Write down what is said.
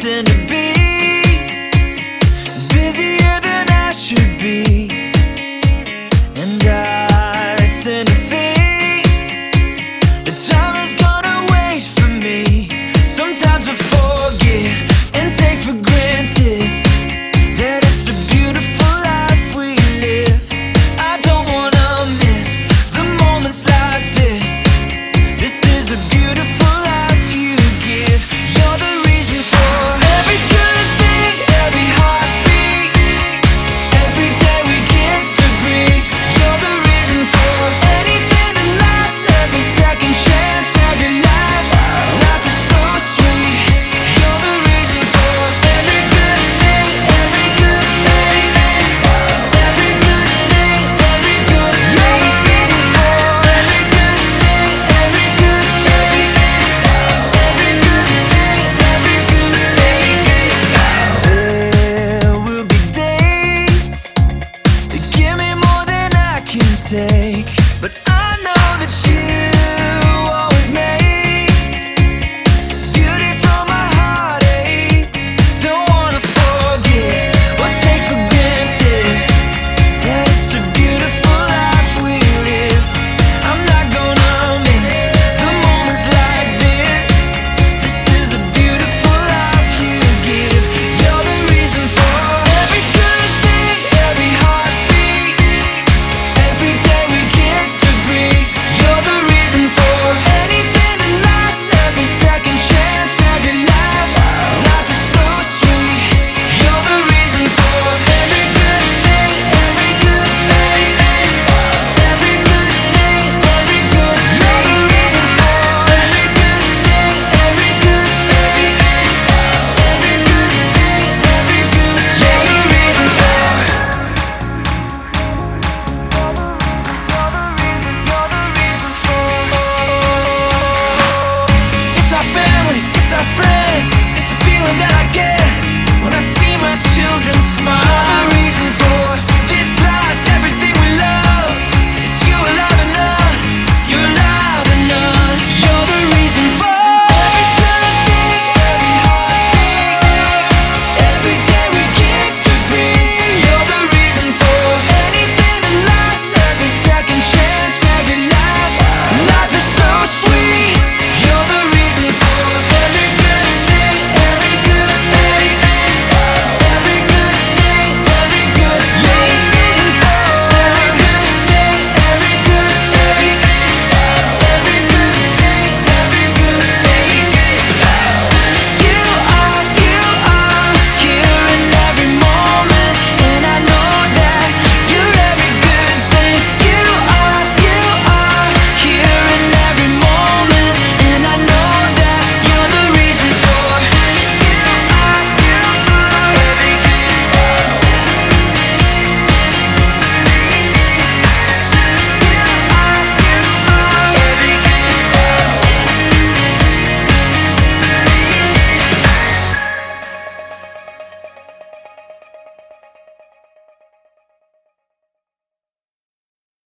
pretend to